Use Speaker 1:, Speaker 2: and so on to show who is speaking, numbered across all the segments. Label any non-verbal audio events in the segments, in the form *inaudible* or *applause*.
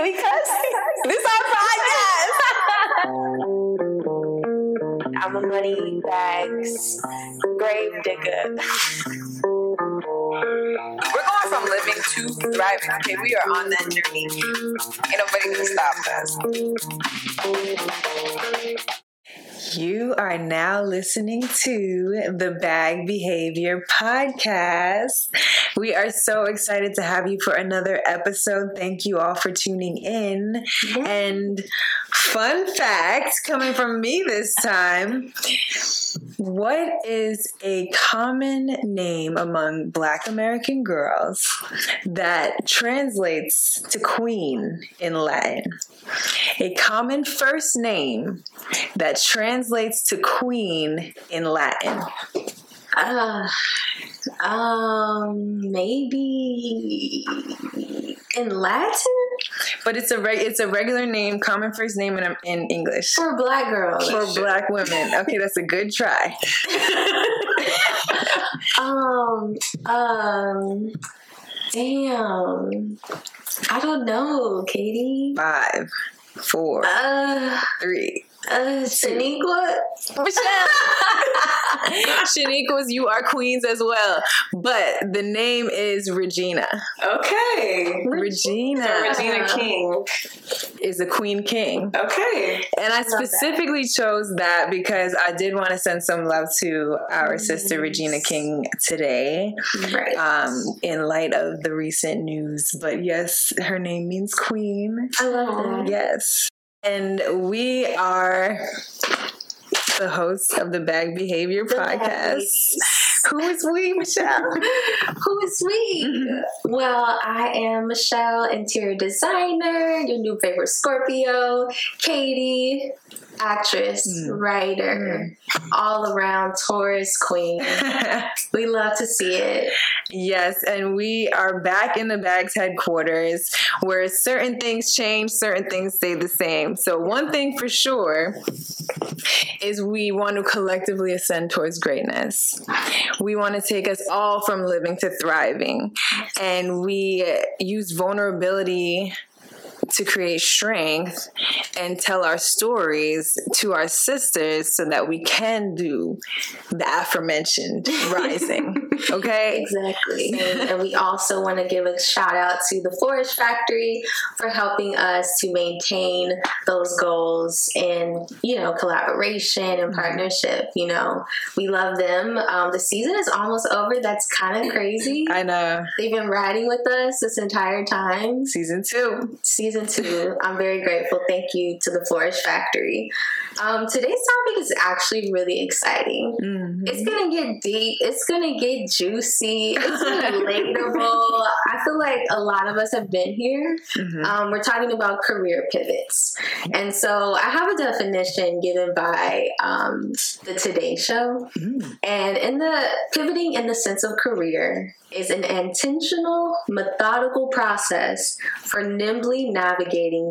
Speaker 1: Can we cuss? this our podcast. *laughs* I'm a money bags grave digger.
Speaker 2: We're going from living to thriving. Okay, we are on that journey. Ain't nobody can stop us.
Speaker 3: You are now listening to the Bag Behavior Podcast. We are so excited to have you for another episode. Thank you all for tuning in. And fun fact coming from me this time what is a common name among Black American girls that translates to queen in Latin? A common first name that translates to queen in Latin.
Speaker 1: Uh, um, maybe in Latin
Speaker 3: But it's a reg- it's a regular name, common first name in, in English.
Speaker 1: for black girls.
Speaker 3: For black women. Okay, that's a good try. *laughs*
Speaker 1: um, um, damn. I don't know, Katie.
Speaker 3: Five, four,
Speaker 1: Uh,
Speaker 3: three.
Speaker 1: Uh, Shaniqua.
Speaker 3: Michelle. *laughs* Shaniqua's You Are Queens as well. But the name is Regina.
Speaker 2: Okay.
Speaker 3: Regina
Speaker 2: Regina King.
Speaker 3: is a queen king.
Speaker 2: Okay.
Speaker 3: And I specifically chose that because I did want to send some love to our sister Regina King today.
Speaker 1: Right.
Speaker 3: Um, in light of the recent news. But yes, her name means queen.
Speaker 1: I love that.
Speaker 3: Yes. And we are the hosts of the Bag Behavior
Speaker 1: The
Speaker 3: podcast. Who is we, Michelle? *laughs*
Speaker 1: Who is we? Mm-hmm. Well, I am Michelle, interior designer, your new favorite Scorpio, Katie, actress,
Speaker 3: Mm.
Speaker 1: writer, all around Taurus queen. *laughs* We love to see it.
Speaker 3: yes, and we are back in the Bags headquarters where certain things change, certain things stay the same. So, one thing for sure is we want to collectively ascend towards greatness. We want to take us all from living to thriving. And we use vulnerability to create strength and tell our stories to our sisters so that we can do the aforementioned *laughs* rising. Okay?
Speaker 1: Exactly. And, and we also want to give a shout out to the Flourish Factory for helping us to maintain those goals in, you know, collaboration and partnership. You know, we love them. Um, the season is almost over. That's kind of crazy.
Speaker 3: I know.
Speaker 1: They've been riding with us this entire time.
Speaker 3: Season two.
Speaker 1: Season two. I'm very grateful. Thank you to the Flourish Factory. Um, today's topic is actually really exciting.
Speaker 3: Mhm.
Speaker 1: It's gonna get deep. It's gonna get juicy. It's relatable. I feel like a lot of us have been here.
Speaker 3: Mhm.
Speaker 1: Um, we're talking about career pivots, and so I have a definition given by um, the Today Show.
Speaker 3: Mm.
Speaker 1: And in the pivoting in the sense of career is an intentional, methodical process for nimbly navigating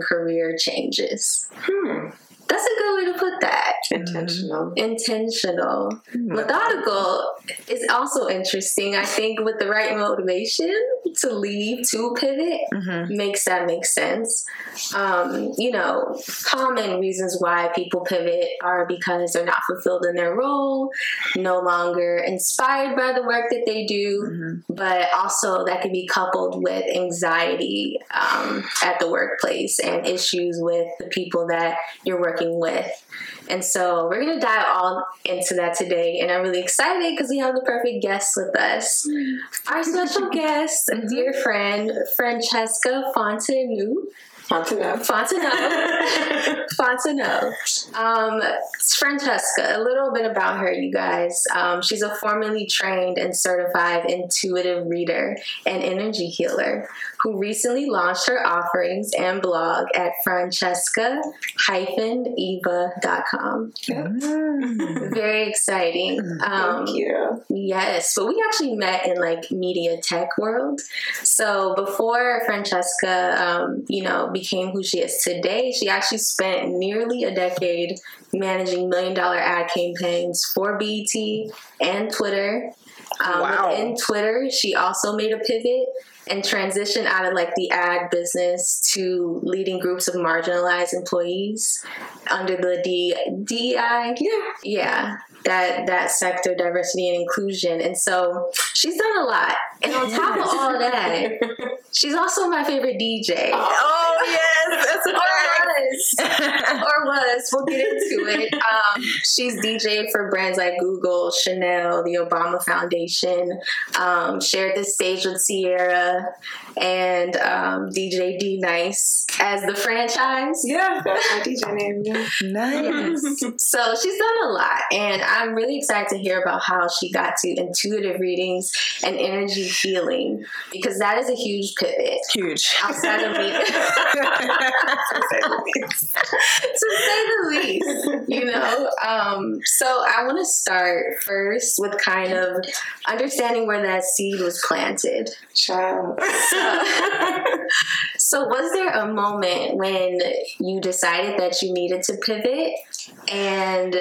Speaker 1: career changes.
Speaker 2: Hmm.
Speaker 1: That's a good way to put that.
Speaker 2: Intentional.
Speaker 1: Intentional. Methodical is also interesting. I think with the right motivation to leave to pivot
Speaker 3: Mhm.
Speaker 1: makes that make sense. Um, you know, common reasons why people pivot are because they're not fulfilled in their role, no longer inspired by the work that they do,
Speaker 3: Mhm.
Speaker 1: but also that can be coupled with anxiety um, at the workplace and issues with the people that you're working with. And so we're going to dive all into that today. And I'm really excited because we have the perfect guest with us. Our special *laughs* guest, a dear friend, Francesca Fontenot.
Speaker 2: Fontenelle.
Speaker 1: Fontenot. *laughs* Fontenot. Um, Francesca, a little bit about her, you guys. Um, she's a formally trained and certified intuitive reader and energy healer who recently launched her offerings and blog at francesca-eva.com.
Speaker 3: Mm.
Speaker 1: Very exciting. Um,
Speaker 2: Thank you.
Speaker 1: Yes, but we actually met in like media tech world. So before Francesca, um, you know, became who she is today, she actually spent nearly a decade managing million dollar ad campaigns for BET and Twitter. Um,
Speaker 3: Wow.
Speaker 1: Within Twitter, she also made a pivot and transition out of like the ad business to leading groups of marginalized employees under the D DEI.
Speaker 3: Yeah.
Speaker 1: Yeah. That that sector diversity and inclusion. And so she's done a lot. And on top of all that, *laughs* she's also my favorite DJ.
Speaker 3: Oh yes, that's a
Speaker 1: or was, *laughs* or was. We'll get into it. Um, she's DJ for brands like Google, Chanel, the Obama Foundation. Um, shared the stage with Ciara and um, DJ D Nice as the franchise.
Speaker 4: Yeah, that's my *laughs* DJ name. Yeah.
Speaker 3: Nice. *laughs*
Speaker 1: So she's done a lot, and I'm really excited to hear about how she got to intuitive readings and energy healing because that is a huge pivot
Speaker 3: Huge.
Speaker 1: outside of me. *laughs* to say the least, you know. Um, so I want to start first with kind of understanding where that seed was planted.
Speaker 4: Child. *laughs*
Speaker 1: So, was there a moment when you decided that you needed to pivot? And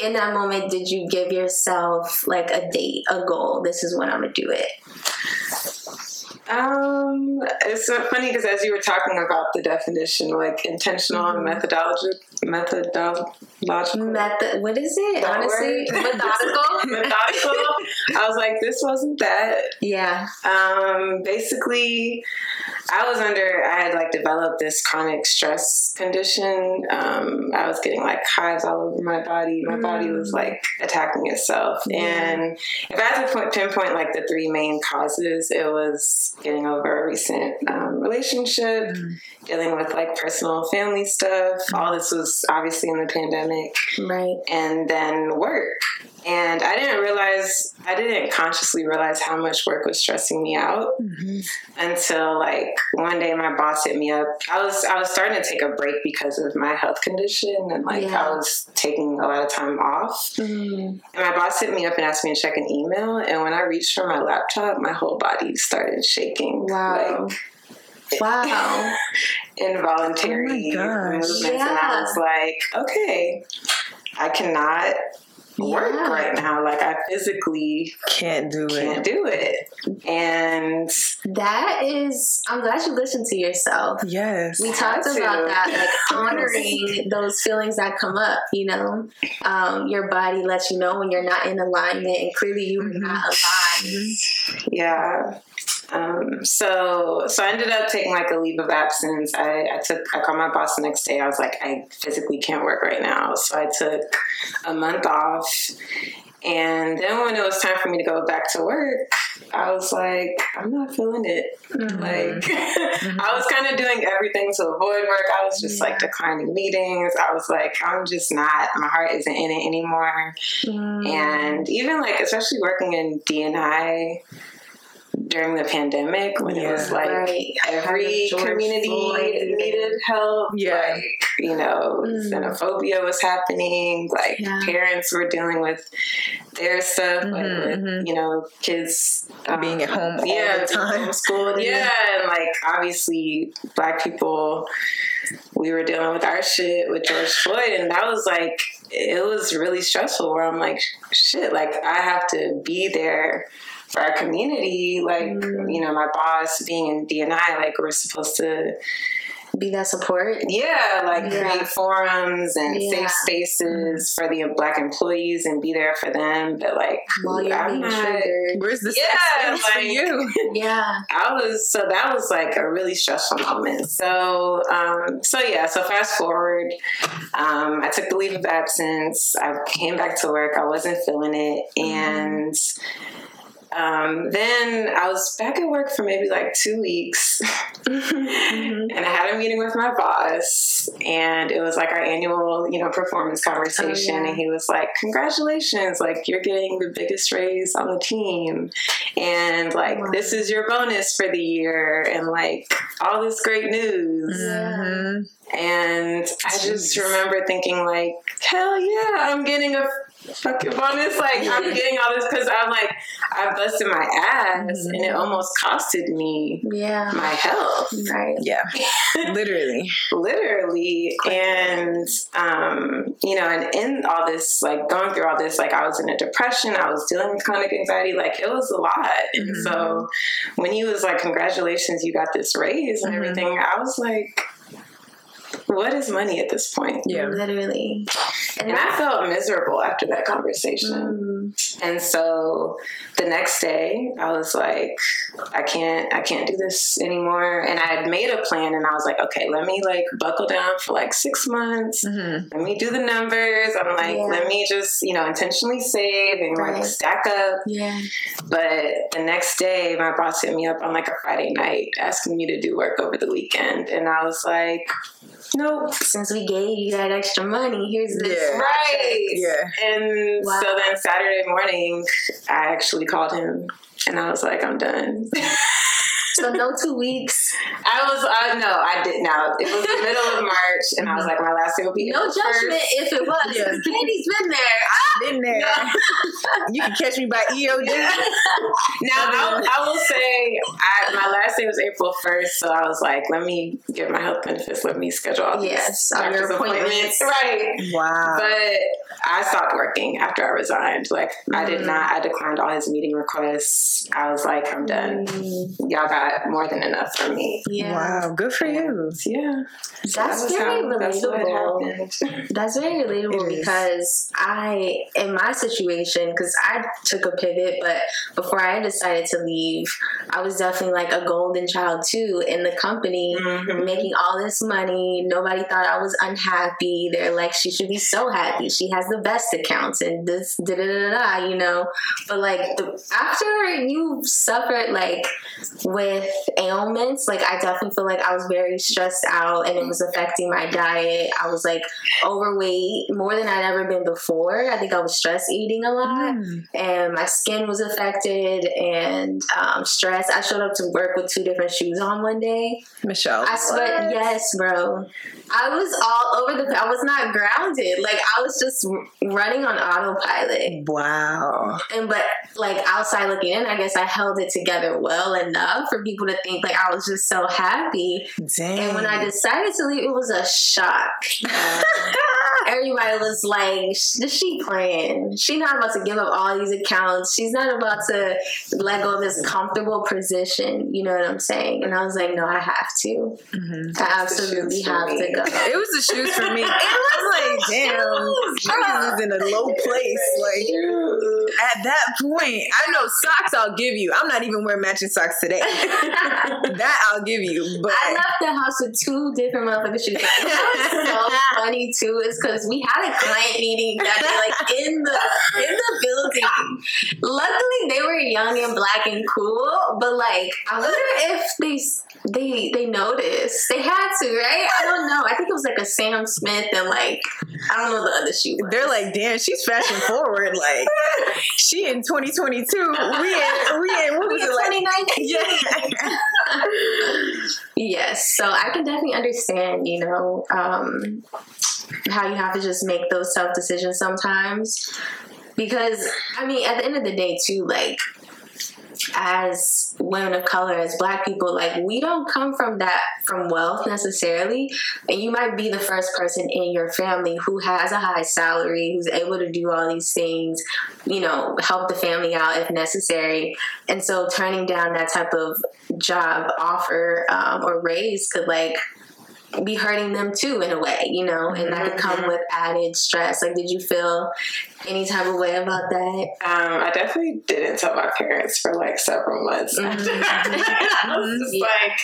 Speaker 1: in that moment, did you give yourself like a date, a goal? This is when I'm gonna do it.
Speaker 4: Um, it's so funny because as you were talking about the definition, like intentional and methodological, methodological,
Speaker 1: Method, what is it?
Speaker 4: That
Speaker 1: Honestly, *laughs* methodical. *laughs*
Speaker 4: methodical. I was like, this wasn't that.
Speaker 1: yeah.
Speaker 4: Um, basically, I was under, I had like developed this chronic stress condition. Um, I was getting like hives all over my body. My body was like attacking itself. And if I had to point, pinpoint like the three main causes, it was getting over a recent um, relationship, dealing with like personal family stuff. All this was obviously in the pandemic
Speaker 1: Right.
Speaker 4: and then work. And I didn't realize, I didn't consciously realize how much work was stressing me out mm-hmm. until like one day my boss hit me up. I was I was starting to take a break because of my health condition and like
Speaker 1: Yeah.
Speaker 4: I was taking a lot of time off. Mm-hmm. And my boss hit me up and asked me to check an email. And when I reached for my laptop, my whole body started shaking.
Speaker 1: Wow.
Speaker 4: Like
Speaker 1: Wow. *laughs* *laughs*
Speaker 4: involuntary
Speaker 3: Oh my gosh.
Speaker 4: movements. And I was like, okay, I cannot work
Speaker 1: Yeah.
Speaker 4: right now. Like I physically
Speaker 3: Can't do
Speaker 4: can't
Speaker 3: it.
Speaker 4: do it. And
Speaker 1: That is, I'm glad you listened to yourself.
Speaker 3: Yes.
Speaker 1: We talked
Speaker 4: Had to.
Speaker 1: about that, like *laughs* honoring those feelings that come up. You know, um, your body lets you know when you're not in alignment, and clearly you were not aligned.
Speaker 4: Yeah. Um, so so I ended up taking like a leave of absence. I, I took I called my boss the next day. I was like, I physically can't work right now. So I took a month off. And then when it was time for me to go back to work, I was like, I'm not feeling it. Mm-hmm. Like *laughs* mm-hmm. I was kind of doing everything to avoid work. I was just like declining meetings. I was like, I'm just not. My heart isn't in it anymore. Mm. And even like, especially working in DNI during the pandemic when it was like
Speaker 1: Right.
Speaker 4: every
Speaker 1: George
Speaker 4: community
Speaker 1: Floyd.
Speaker 4: needed help.
Speaker 3: Yeah.
Speaker 4: Like, you know,
Speaker 1: Mm.
Speaker 4: xenophobia was happening. Like
Speaker 1: Yeah.
Speaker 4: parents were dealing with their stuff, like
Speaker 3: Mhm,
Speaker 4: with,
Speaker 3: mhm.
Speaker 4: you know, kids
Speaker 3: Being at home all
Speaker 4: yeah,
Speaker 3: the
Speaker 4: being
Speaker 3: time.
Speaker 4: homeschooled. Yeah, and like obviously black people we were dealing with our shit with George Floyd and that was like it was really stressful where I'm like shit, like I have to be there for our community, like
Speaker 1: Mm.
Speaker 4: you know, my boss being in DNI, like we're supposed to
Speaker 1: Be that support.
Speaker 4: yeah, like
Speaker 1: Yeah.
Speaker 4: create forums and
Speaker 1: Yeah.
Speaker 4: safe spaces for the black employees and be there for them. But like,
Speaker 1: While you're
Speaker 4: I'm
Speaker 1: being
Speaker 4: not-
Speaker 1: triggered.
Speaker 3: Where's the
Speaker 4: Yeah,
Speaker 3: sex for you? *laughs*
Speaker 1: Yeah.
Speaker 4: I was so that was like a really stressful moment. So um, so yeah. So fast forward, um, I took the leave of absence. I came back to work. I wasn't feeling it, and um, then I was back at work for maybe like two weeks, *laughs* and I had a meeting with my boss, and it was like our annual, you know, performance conversation,
Speaker 1: Oh, yeah.
Speaker 4: and he was like, "Congratulations! Like you're getting the biggest raise on the team, and like
Speaker 1: Wow.
Speaker 4: this is your bonus for the year, and like all this great news."
Speaker 3: Mhm.
Speaker 4: And I just remember thinking, like, hell yeah, I'm getting a fucking bonus. Like I'm getting all this because I'm like I busted my ass
Speaker 3: Mm-hmm.
Speaker 4: and it almost costed me
Speaker 1: Yeah.
Speaker 4: my health.
Speaker 1: Right.
Speaker 3: Yeah, *laughs* literally.
Speaker 4: literally and um you know and in all this like going through all this like i was in a depression i was dealing with chronic anxiety like it was a lot and so when he was like congratulations you got this raise and everything i was like what is money at this point
Speaker 3: Yeah.
Speaker 1: Literally. And
Speaker 4: and i felt miserable after that conversation
Speaker 1: mm,
Speaker 4: and so the next day I was like, I can't I can't do this anymore. And I had made a plan and I was like, okay, let me like buckle down for like six months.
Speaker 3: Mhm.
Speaker 4: Let me do the numbers. I'm like,
Speaker 1: Yeah.
Speaker 4: let me just, you know, intentionally save and like stack up.
Speaker 1: yeah.
Speaker 4: But the next day my boss hit me up on like a Friday night asking me to do work over the weekend. And I was like, Nope.
Speaker 1: Since we gave you that extra money, here's this.
Speaker 3: Yeah.
Speaker 4: Right.
Speaker 3: Yeah.
Speaker 4: And
Speaker 1: Wow.
Speaker 4: so then Saturday morning, I actually called him and I was like, I'm done. *laughs*
Speaker 1: So no two weeks.
Speaker 4: I was, uh, no, I did not. Now. It was the middle of March and I was like, my last day will be
Speaker 1: No judgment
Speaker 4: 1st.
Speaker 1: if it was.
Speaker 3: Yeah.
Speaker 1: because Candy's been there. Ah!
Speaker 3: Been there. you can catch me by EOD. *laughs*
Speaker 4: Now, I, I will say, I, my last day was April 1st, so I was like, let me get my health benefits, let me schedule all these
Speaker 1: Yes,
Speaker 4: doctor's
Speaker 1: appointments.
Speaker 4: Right.
Speaker 3: Wow.
Speaker 4: But I stopped working after I resigned. Like, I did
Speaker 1: Mm.
Speaker 4: not, I declined all his meeting requests. I was like, I'm done.
Speaker 1: Mm,
Speaker 4: Y'all got more than enough for me.
Speaker 1: yeah.
Speaker 3: Wow. Good for you.
Speaker 4: Yeah.
Speaker 1: That's
Speaker 4: That
Speaker 1: very
Speaker 4: how-
Speaker 1: relatable.
Speaker 4: happened.
Speaker 1: That's very relatable
Speaker 3: It is.
Speaker 1: because I, in my situation, because I took a pivot, but before I decided to leave, I was definitely like a golden child too in the company,
Speaker 4: Mhm.
Speaker 1: making all this money. Nobody thought I was unhappy. They're like, she should be so happy. She has the best accounts and this, da da da da, you know. But like the, after you suffered like with ailments, like I definitely feel like I was very stressed out and it was affecting my diet. I was like overweight more than I'd ever been before. I think I was stress eating a lot
Speaker 3: Mm.
Speaker 1: and my skin was affected and um, stress. I showed up to work with two different shoes on one day.
Speaker 3: Michelle.
Speaker 1: I swear, yes, bro. I was all over the. I was not grounded. Like I was just running on autopilot.
Speaker 3: Wow.
Speaker 1: And but like outside looking in, I guess I held it together well enough for people to think like I was just so happy.
Speaker 3: Dang.
Speaker 1: And when I decided to leave, it was a shock. *laughs* Everybody was like, "Is she playing? She's not about to give up all these accounts. She's not about to let go of this comfortable position." You know what I'm saying? And I was like, "No, I have to.
Speaker 3: Mhm.
Speaker 1: I absolutely have to go." *laughs*
Speaker 3: It was the shoes for me. *laughs* I'm like, damn,
Speaker 1: shoes,
Speaker 3: niggas is in a low *laughs* place. Like at that point, I know socks I'll give you. I'm not even wearing matching socks today. that I'll give you. But
Speaker 1: I left the house with two different motherfucking shoes. Like, so funny too, is because we had a client meeting that day, like *laughs* in the in the building. Luckily, they were young and black and cool, but like, I wonder if they they they noticed. They had to, right? I don't know. I think it was like a Sam Smith and like I don't know the other shoe. was.
Speaker 3: they're like, damn, she's fashion forward. Like *laughs* she in 2022. We in we in what was
Speaker 1: in
Speaker 3: it like? Yeah. *laughs*
Speaker 1: Yes, so I can definitely understand, you know, um, how you have to just make those tough decisions sometimes. Because, I mean, at the end of the day, too, like, as women of color, as black people, like, we don't come from that, from wealth necessarily. And you might be the first person in your family who has a high salary, who's able to do all these things, you know, help the family out if necessary. And so turning down that type of job offer um, or raise could like be hurting them too in a way, you know, and that could come mm-hmm. with added stress. Like, did you feel any type of way about that?
Speaker 4: Um, I definitely didn't tell my parents for like several months. Mm-hmm. after *laughs* that. I was just
Speaker 1: Yeah.
Speaker 4: like,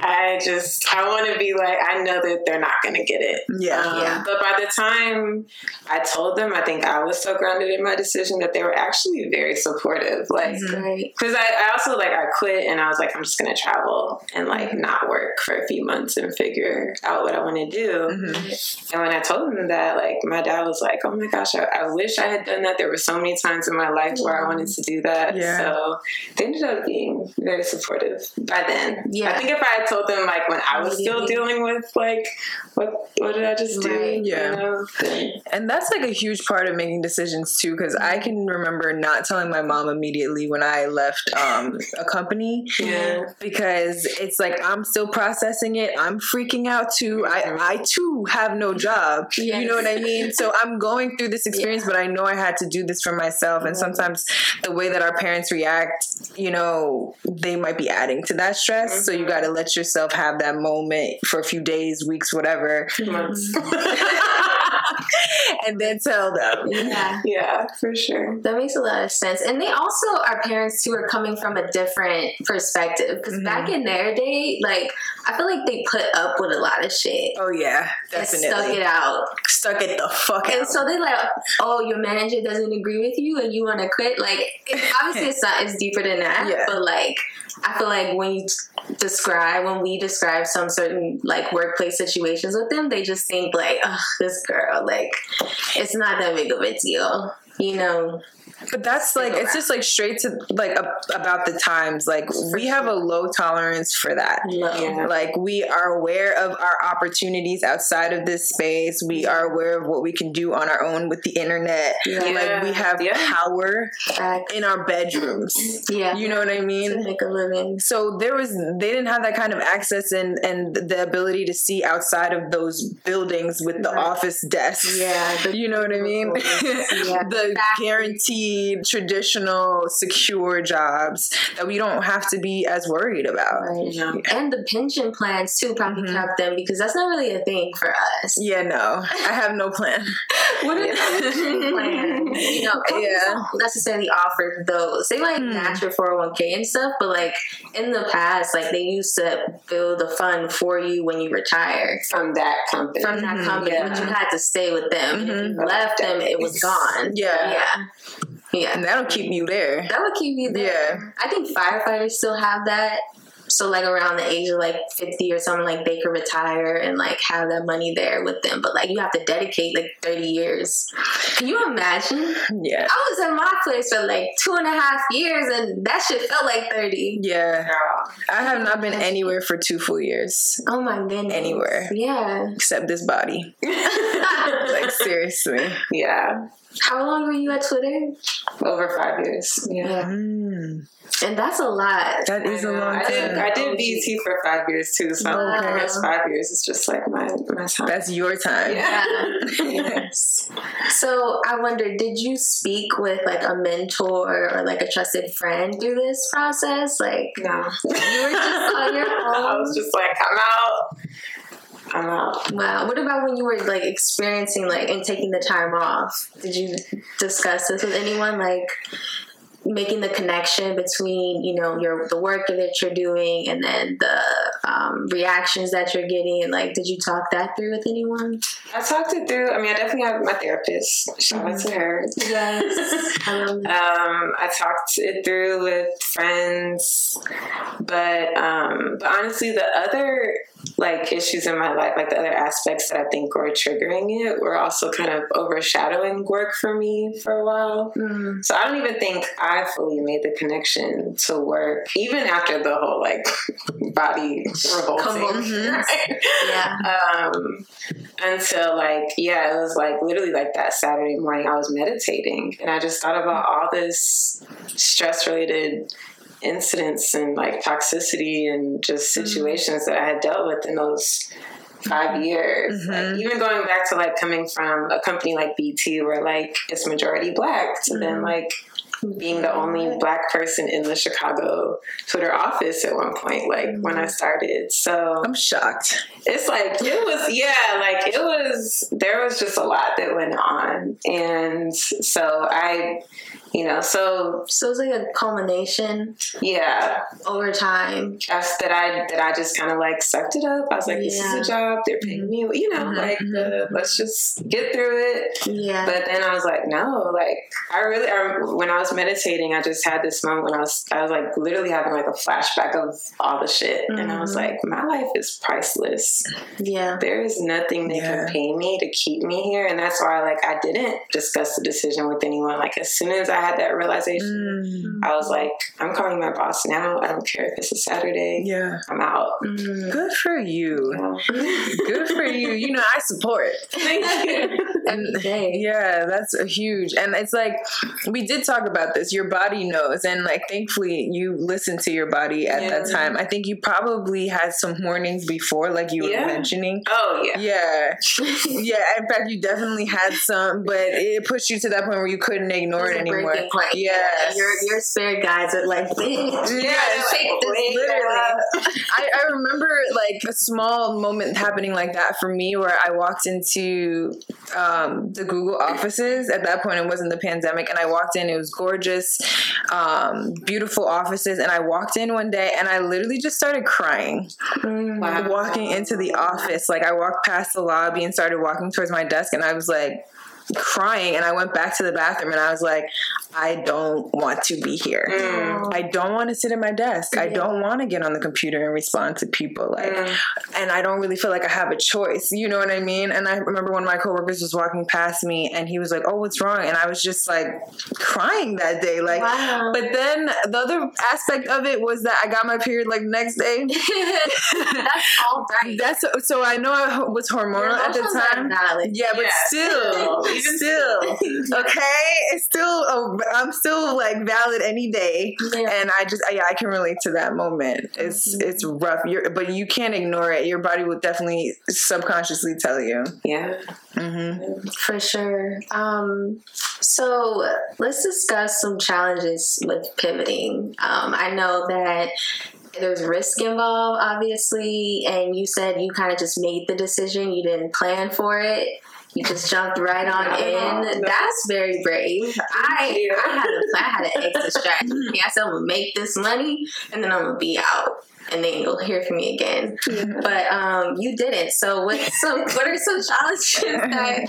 Speaker 4: I just, I want to be like, I know that they're not going to get it.
Speaker 3: Yeah.
Speaker 4: Um,
Speaker 1: Yeah.
Speaker 4: But by the time I told them, I think I was so grounded in my decision that they were actually very supportive. Like,
Speaker 1: Right.
Speaker 4: because I, I also like I quit and I was like I'm just gonna travel and like not work for a few months and figure figure out what I want to do.
Speaker 3: Mhm.
Speaker 4: And when I told him that, like my dad was like, "Oh my gosh, I, I wish I had done that." There were so many times in my life where I wanted to do that.
Speaker 3: Yeah.
Speaker 4: So they ended up being very supportive by then.
Speaker 1: Yeah.
Speaker 4: I think if I had told them like when I was still dealing with like what what did I just do?
Speaker 1: Right.
Speaker 3: Yeah.
Speaker 4: You know, then-
Speaker 3: And that's like a huge part of making decisions too, because I can remember not telling my mom immediately when I left um, a company.
Speaker 4: yeah.
Speaker 3: Because it's like I'm still processing it. I'm freaking out to I, I too have no job.
Speaker 1: Yes.
Speaker 3: You know what I mean? So I'm going through this experience, but I know I had to do this for myself. And sometimes the way that our parents react, you know, they might be adding to that stress. So you mm-hmm. got to let yourself have that moment for a few days, weeks, whatever,
Speaker 4: Months. *laughs*
Speaker 3: and then tell them.
Speaker 1: Yeah.
Speaker 4: yeah, for sure.
Speaker 1: That makes a lot of sense. And they also are parents who are coming from a different perspective. Because back mm-hmm. in their day, like, I feel like they put up with a lot of shit
Speaker 3: Oh yeah, definitely.
Speaker 1: stuck it out.
Speaker 3: Stuck it the fuck
Speaker 1: And
Speaker 3: out.
Speaker 1: so they're like, oh, your manager doesn't agree with you and you want to quit. Like, it, obviously, it's not, it's deeper than that.
Speaker 3: Yeah.
Speaker 1: But, like, I feel like when you describe, when we describe some certain, like, workplace situations with them, they just think, like, oh, this girl, like, it's not that big of a deal. You know,
Speaker 3: But that's like it's just like straight to like ab- about the times. Like we have a low tolerance for that.
Speaker 4: Yeah.
Speaker 3: Like we are aware of our opportunities outside of this space. We are aware of what we can do on our own with the internet.
Speaker 1: Yeah.
Speaker 3: Like we have
Speaker 4: Yeah.
Speaker 3: power
Speaker 1: Facts.
Speaker 3: in our bedrooms.
Speaker 1: Yeah.
Speaker 3: You know what I mean?
Speaker 1: to make a living.
Speaker 3: So there was they didn't have that kind of access and and the ability to see outside of those buildings with the
Speaker 1: Right.
Speaker 3: office desks.
Speaker 1: Yeah, the-
Speaker 3: you know what I mean? *laughs*
Speaker 1: Yeah.
Speaker 3: the guaranteed traditional secure jobs that we don't have to be as worried about.
Speaker 1: Right.
Speaker 4: Yeah.
Speaker 1: And the pension plans too probably
Speaker 3: Mhm.
Speaker 1: kept them because that's not really a thing for us.
Speaker 3: Yeah, no, I have no plan. *laughs*
Speaker 1: what is are the pension plans? You know, *laughs*
Speaker 3: Yeah.
Speaker 1: don't necessarily offer those. They might
Speaker 3: Hmm.
Speaker 1: match your 401k and stuff, but like in the past, like they used to build a fund for you when you retire
Speaker 4: From that company.
Speaker 1: from that
Speaker 3: Mhm,
Speaker 1: company, but you had to stay with them. And if you left them, it was gone.
Speaker 3: Yeah.
Speaker 1: Yeah. Yeah.
Speaker 3: And that'll keep you there.
Speaker 1: That would keep you there.
Speaker 3: Yeah.
Speaker 1: I think firefighters still have that. So like around the age of like fifty or something, like they could retire and like have that money there with them. But like you have to dedicate like thirty years. Can you imagine?
Speaker 3: Yeah.
Speaker 1: I was in my place for like two and a half years, and that shit felt like thirty.
Speaker 3: Yeah.
Speaker 4: Girl.
Speaker 3: I have not been anywhere for two full years
Speaker 1: Oh my goodness.
Speaker 3: Anywhere.
Speaker 1: Yeah.
Speaker 3: except this body. *laughs* *laughs* Like seriously.
Speaker 4: yeah.
Speaker 1: How long were you at Twitter?
Speaker 4: Over five years. Yeah.
Speaker 3: Mm,
Speaker 1: And that's a lot.
Speaker 3: That is a
Speaker 4: know.
Speaker 3: long
Speaker 4: I did,
Speaker 3: time.
Speaker 4: I did BET for five years too, so
Speaker 1: Wow.
Speaker 4: I guess five years is just like my my time.
Speaker 3: That's your time.
Speaker 4: Yeah. *laughs*
Speaker 1: yes. So I wonder, did you speak with like a mentor or like a trusted friend through this process? Like
Speaker 4: no.
Speaker 1: you were just on your *laughs*
Speaker 4: I
Speaker 1: own.
Speaker 4: was just like, I'm out.
Speaker 1: Wow. What about when you were like experiencing like and taking the time off? Did you discuss this with anyone? Like making the connection between you know your the work that you're doing and then the um, reactions that you're getting and like did you talk that through with anyone
Speaker 4: I talked it through. I mean, I definitely have my therapist. Shout out to her.
Speaker 1: yes *laughs* I.
Speaker 4: Um, I talked it through with friends, but um, but honestly, the other like issues in my life, like the other aspects that I think were triggering it, were also kind of overshadowing work for me for a while.
Speaker 1: Mm.
Speaker 4: So I don't even think I fully made the connection to work, even after the whole like *laughs* body revolting. Right?
Speaker 1: yeah
Speaker 4: um, until like yeah it was like literally like that saturday morning i was meditating and i just thought about all this stress related incidents and like toxicity and just situations that i had dealt with in those five years like,
Speaker 3: Mhm.
Speaker 4: even going back to like coming from a company like BET where like it's majority black to then like being the only black person in the chicago twitter office at one point like when i mm. started. So
Speaker 3: I'm shocked.
Speaker 4: it's like it was yeah like it was there was just a lot that went on. And so i you know, so
Speaker 1: So it's like a culmination
Speaker 4: yeah,
Speaker 1: over time.
Speaker 4: that's that I that I just kind of like sucked it up. I was like, this is
Speaker 1: Yeah.
Speaker 4: a job. They're paying me, you know,
Speaker 3: Mhm,
Speaker 4: like uh, let's just get through it.
Speaker 1: Yeah.
Speaker 4: But then I was like, no, like I really, I, when I was meditating, I just had this moment when I was, I was like literally having like a flashback of all the shit, and I was
Speaker 1: Mhm.
Speaker 4: like, my life is priceless.
Speaker 1: yeah.
Speaker 4: There is nothing they
Speaker 3: Yeah.
Speaker 4: can pay me to keep me here, and that's why like I didn't discuss the decision with anyone. Like as soon as I had that realization,
Speaker 3: Mm,
Speaker 4: I was like, I'm calling my boss now. I don't care if it's a Saturday.
Speaker 3: yeah.
Speaker 4: I'm out.
Speaker 1: Mm.
Speaker 3: Good for you.
Speaker 4: Yeah.
Speaker 3: Good for you. You know, I support.
Speaker 4: Thank you. *laughs*
Speaker 1: Every day.
Speaker 3: Yeah, that's a huge. And it's like we did talk about this. Your body knows, and like thankfully you listened to your body at that time. I think you probably had some warnings before, like you
Speaker 4: Yeah.
Speaker 3: were mentioning.
Speaker 4: Oh yeah.
Speaker 3: Yeah, *laughs* yeah. In fact, you definitely had some, but it pushed you to that point where you couldn't ignore it
Speaker 1: It's
Speaker 3: anymore.
Speaker 1: Breaking point.
Speaker 3: Yes.
Speaker 1: Your your spirit guides are like, *laughs* bitch.
Speaker 3: Yeah,
Speaker 1: gotta
Speaker 3: take
Speaker 1: take this
Speaker 3: Literally,
Speaker 1: literally. *laughs*
Speaker 3: I, I remember like a small moment happening like that for me where I walked into um, the Google offices. At that point, it wasn't the pandemic, and I walked in. It was gorgeous, um, beautiful offices, and I walked in one day and I literally just started crying
Speaker 4: Wow.
Speaker 3: walking into the office. Like I walked past the lobby and started walking towards my desk, and I was like crying and I went back to the bathroom and I was like, I don't want to be here.
Speaker 4: Mm.
Speaker 3: I don't want to sit at my desk. I don't want to get on the computer and respond to people. Like,
Speaker 4: Mm.
Speaker 3: and I don't really feel like I have a choice. You know what I mean? And I remember one of my coworkers was walking past me and he was like, "Oh, what's wrong?" And I was just like crying that day. Like,
Speaker 1: Wow.
Speaker 3: but then the other aspect of it was that I got my period like next day. *laughs*
Speaker 1: That's all *laughs* right.
Speaker 3: That's so I know I was hormonal at the time. Yeah, but
Speaker 4: Yeah,
Speaker 3: still, *laughs*
Speaker 4: still,
Speaker 3: still, okay, it's still. A, I'm still like valid any day,
Speaker 1: Yeah.
Speaker 3: and I just yeah, I can relate to that moment. It's it's rough, You're, but you can't ignore it. Your body will definitely subconsciously tell you.
Speaker 4: Yeah.
Speaker 3: hmm
Speaker 1: For sure. Um, so let's discuss some challenges with pivoting. Um, I know that there's risk involved, obviously, and you said you kind of just made the decision. You didn't plan for it. You just jumped right on
Speaker 4: all.
Speaker 1: in.
Speaker 4: No.
Speaker 1: That's very brave. I. I had a plan. I had an exit *laughs* strategy. I said I'm gonna make this money, and then I'm gonna be out, and then you'll hear from me again but um, you didn't. So what some what are some challenges *laughs* that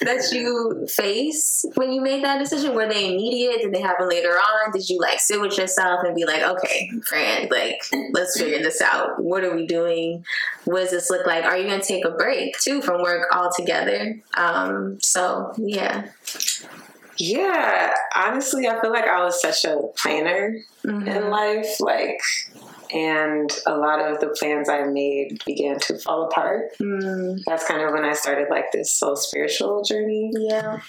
Speaker 1: that you face when you made that decision? Were they immediate? Did they happen later on? Did you like sit with yourself and be like, okay, friend, like let's figure this out. What are we doing? What does this look like? Are you gonna take a break too from work altogether? Um, so yeah.
Speaker 4: Yeah. Honestly, I feel like I was such a planner
Speaker 1: Mhm.
Speaker 4: in life. Like, and a lot of the plans I made began to fall apart.
Speaker 1: Mm,
Speaker 4: That's kind of when I started like this soul spiritual journey.
Speaker 1: yeah.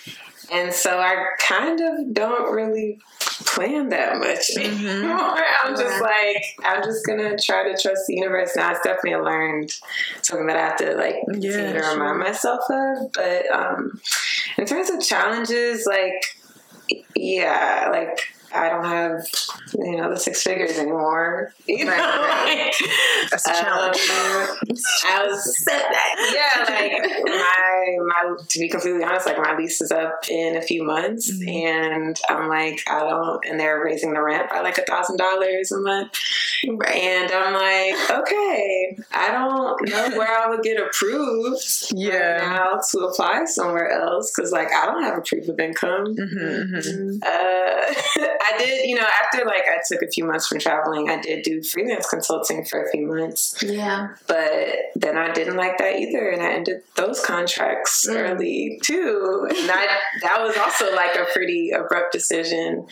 Speaker 4: And so I kind of don't really plan that much anymore. *laughs* I'm just like, I'm just gonna try to trust the universe. Now it's definitely learned something that I have to like
Speaker 3: Yeah,
Speaker 4: continue to remind myself of. But um in terms of challenges, like yeah, like I don't have you know the six figures anymore. You
Speaker 1: Right,
Speaker 4: know,
Speaker 1: right.
Speaker 4: like,
Speaker 3: That's a
Speaker 4: um,
Speaker 3: challenge.
Speaker 4: I was
Speaker 1: Said that.
Speaker 4: yeah, like my my to be completely honest, like my lease is up in a few months,
Speaker 3: Mhm.
Speaker 4: and I'm like I don't, and they're raising the rent by like a thousand dollars a month,
Speaker 1: Right.
Speaker 4: and I'm like, okay, I don't know where I would get approved
Speaker 3: Yeah.
Speaker 4: right now to apply somewhere else because like I don't have a proof of income.
Speaker 3: hmm hmm
Speaker 4: Uh, *laughs* I did, you know, after like I took a few months from traveling, I did do freelance consulting for a few months
Speaker 1: Yeah.
Speaker 4: but then I didn't like that either, and I ended those contracts
Speaker 1: Mm.
Speaker 4: early too. And that that was also like a pretty abrupt decision.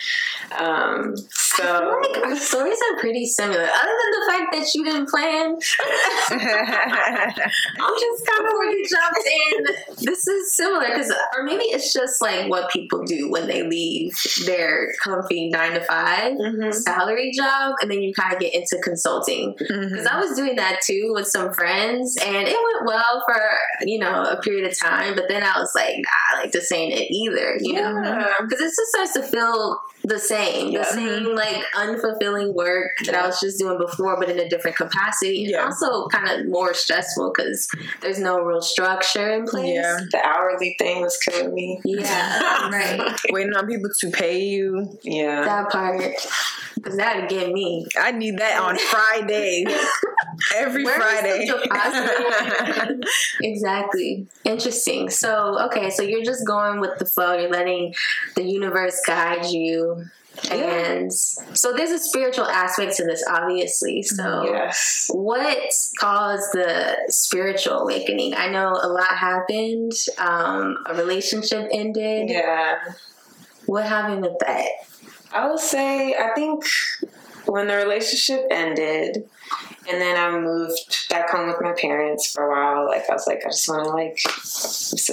Speaker 4: Um, so
Speaker 1: like our stories are pretty similar. Other than the fact that you didn't plan, *laughs* I'm just kind of you jumped in. This is similar because, or maybe it's just like what people do when they leave their comfy nine to 5
Speaker 4: Mhm.
Speaker 1: salary job, and then you kind of get into consulting. Because I was doing that too with some friends, and it went well for you know a period of time. But then I was like, nah, like this ain't it either, you know because it just starts to feel the same,
Speaker 4: Yeah.
Speaker 1: the same like unfulfilling work that I was just doing before, but in a different capacity, and
Speaker 3: Yeah.
Speaker 1: also kind of more stressful because there's no real structure in place.
Speaker 3: Yeah.
Speaker 4: The hourly thing was killing me.
Speaker 1: Yeah, *laughs* right.
Speaker 3: Waiting on people to pay you.
Speaker 4: Yeah.
Speaker 1: That part, because that'd get me.
Speaker 3: I need that on *laughs* Friday. Every
Speaker 1: Where is
Speaker 3: Friday.
Speaker 1: the *laughs* exactly. Interesting. So, okay, so you're just going with the flow. You're letting the universe guide you. And so there's a spiritual aspect to this, obviously. So,
Speaker 4: Yes.
Speaker 1: what caused the spiritual awakening? I know a lot happened. Um, a relationship ended.
Speaker 4: Yeah.
Speaker 1: What happened with that?
Speaker 4: I would say I think when the relationship ended and then I moved back home with my parents for a while, like I was like, I just want to like,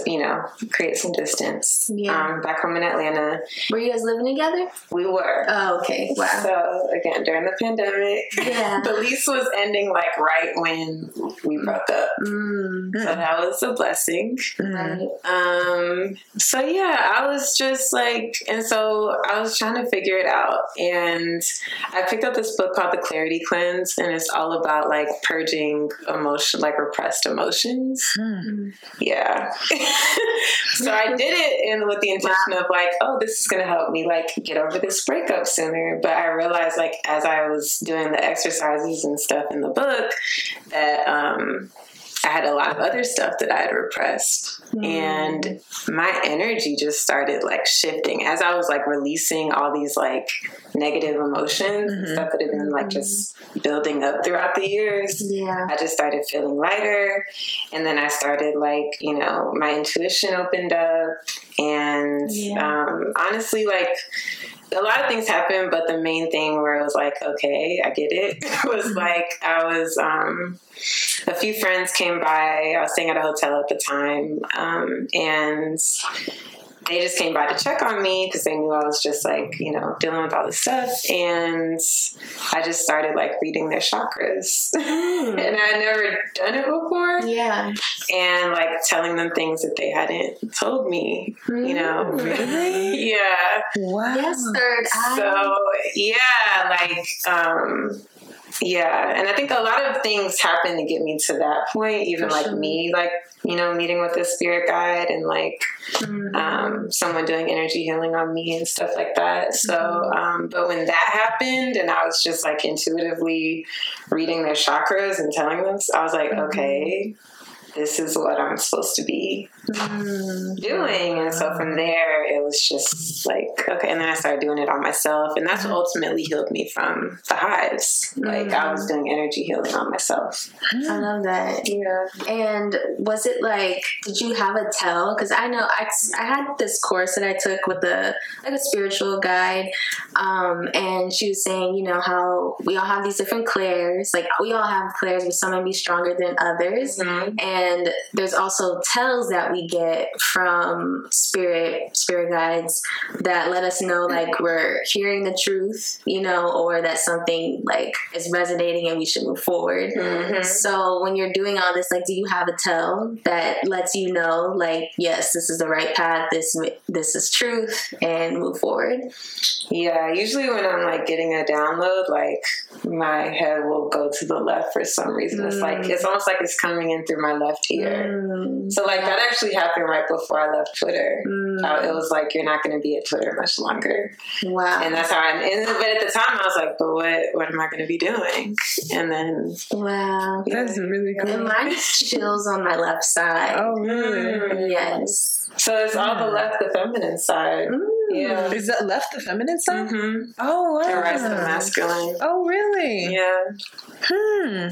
Speaker 4: you know, create some distance.
Speaker 1: Yeah.
Speaker 4: Um, back home in Atlanta,
Speaker 1: Were you guys living together?
Speaker 4: we were.
Speaker 1: Oh, okay. Wow.
Speaker 4: So again, during the pandemic,
Speaker 1: Yeah. *laughs*
Speaker 4: the lease was ending like right when we broke up.
Speaker 1: Mm,
Speaker 4: So that was a blessing.
Speaker 1: right.
Speaker 4: Um, so yeah, I was just like, and so I was trying to figure it out. And I picked up this book called The Clarity Cleanse, and it's all about like purging emotion, like repressed emotions. Yeah. *laughs* so I did it in with the intention of like, oh, this is gonna help me like get over this breakup sooner. But I realized like as I was doing the exercises and stuff in the book that um I had a lot of other stuff that I had repressed. Hmm. And my energy just started like shifting as I was like releasing all these like negative emotions and mm-hmm. stuff that had been like mm-hmm. just building up throughout the years.
Speaker 1: Yeah.
Speaker 4: I just started feeling lighter. And then I started like, you know, my intuition opened up. And
Speaker 1: Yeah.
Speaker 4: um, honestly, like, a lot of things happened, but the main thing where it was like, okay, I get it, *laughs* was like I was, um, a few friends came by. I was staying at a hotel at the time, um, and they just came by to check on me because they knew I was just like, you know, dealing with all this stuff. And I just started like reading their chakras. *laughs* and I never done it before.
Speaker 1: Yeah.
Speaker 4: And like telling them things that they hadn't told me, you know.
Speaker 3: Really? *laughs*
Speaker 4: yeah.
Speaker 3: Wow.
Speaker 1: Yes, third eye.
Speaker 4: So yeah, like um yeah, and I think a lot of things happen to get me to that point. Even
Speaker 1: For
Speaker 4: like
Speaker 1: sure.
Speaker 4: me, like you know, meeting with a spirit guide and like
Speaker 1: Mhm.
Speaker 4: um, someone doing energy healing on me and stuff like that. So,
Speaker 1: Mm-hmm.
Speaker 4: um, but when that happened, and I was just like intuitively reading their chakras and telling them, I was
Speaker 1: Mm-hmm.
Speaker 4: like, okay, this is what I'm supposed to be
Speaker 1: Mm.
Speaker 4: doing. And so from there, it was just like, okay. And then I started doing it on myself. And that's what ultimately healed me from the hives. Like I was doing energy healing on myself.
Speaker 1: I love that.
Speaker 4: Yeah.
Speaker 1: And was it like, did you have a tell? Because I know I, I had this course that I took with a like a spiritual guide, um, and she was saying, you know, how we all have these different clairs. Like we all have clairs, but some may be stronger than others.
Speaker 4: Mhm.
Speaker 1: And there's also tells that we get from spirit spirit guides that let us know like we're hearing the truth, you know, or that something like is resonating and we should move forward.
Speaker 4: Mhm.
Speaker 1: So when you're doing all this, like, do you have a tell that lets you know, like, yes, this is the right path. This this is truth, and move forward.
Speaker 4: Yeah, usually when I'm like getting a download, like my head will go to the left for some reason. It's like it's almost like it's coming in through my left ear.
Speaker 1: Mm,
Speaker 4: So like that actually happened right before I left Twitter.
Speaker 1: mm,
Speaker 4: Uh, it was like you're not going to be at Twitter much longer,
Speaker 1: wow,
Speaker 4: and that's how. I, and, but at the time, I was like, "But what? What am I going to be doing?" And then
Speaker 1: wow.
Speaker 3: That's really
Speaker 1: And
Speaker 3: cool.
Speaker 1: mine chills on my left side.
Speaker 3: Oh, really?
Speaker 1: Yes.
Speaker 4: So it's all the left, the feminine side.
Speaker 1: Mm.
Speaker 4: Yeah.
Speaker 3: Is that left the feminine side?
Speaker 4: Mm-hmm.
Speaker 3: Oh, wow.
Speaker 4: The right, the masculine.
Speaker 3: Oh, really?
Speaker 4: Yeah.
Speaker 3: Hmm.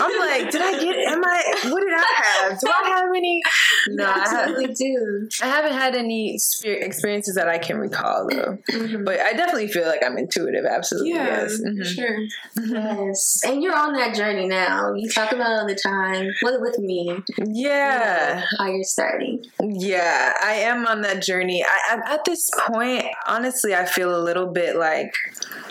Speaker 3: I'm like, did I get? Am I? What did I have? Do I have any? No, I, *laughs*
Speaker 1: absolutely do.
Speaker 3: I haven't had any experiences that I can recall though.
Speaker 1: Mhm.
Speaker 3: But I definitely feel like I'm intuitive. Absolutely, yes. Mhm.
Speaker 4: Sure.
Speaker 1: Yes, and you're on that journey now. You talk about it all the time. With with me,
Speaker 3: Yeah,
Speaker 1: how you're starting.
Speaker 3: yeah. I am on that journey. I, I'm at this point. Honestly, I feel a little bit like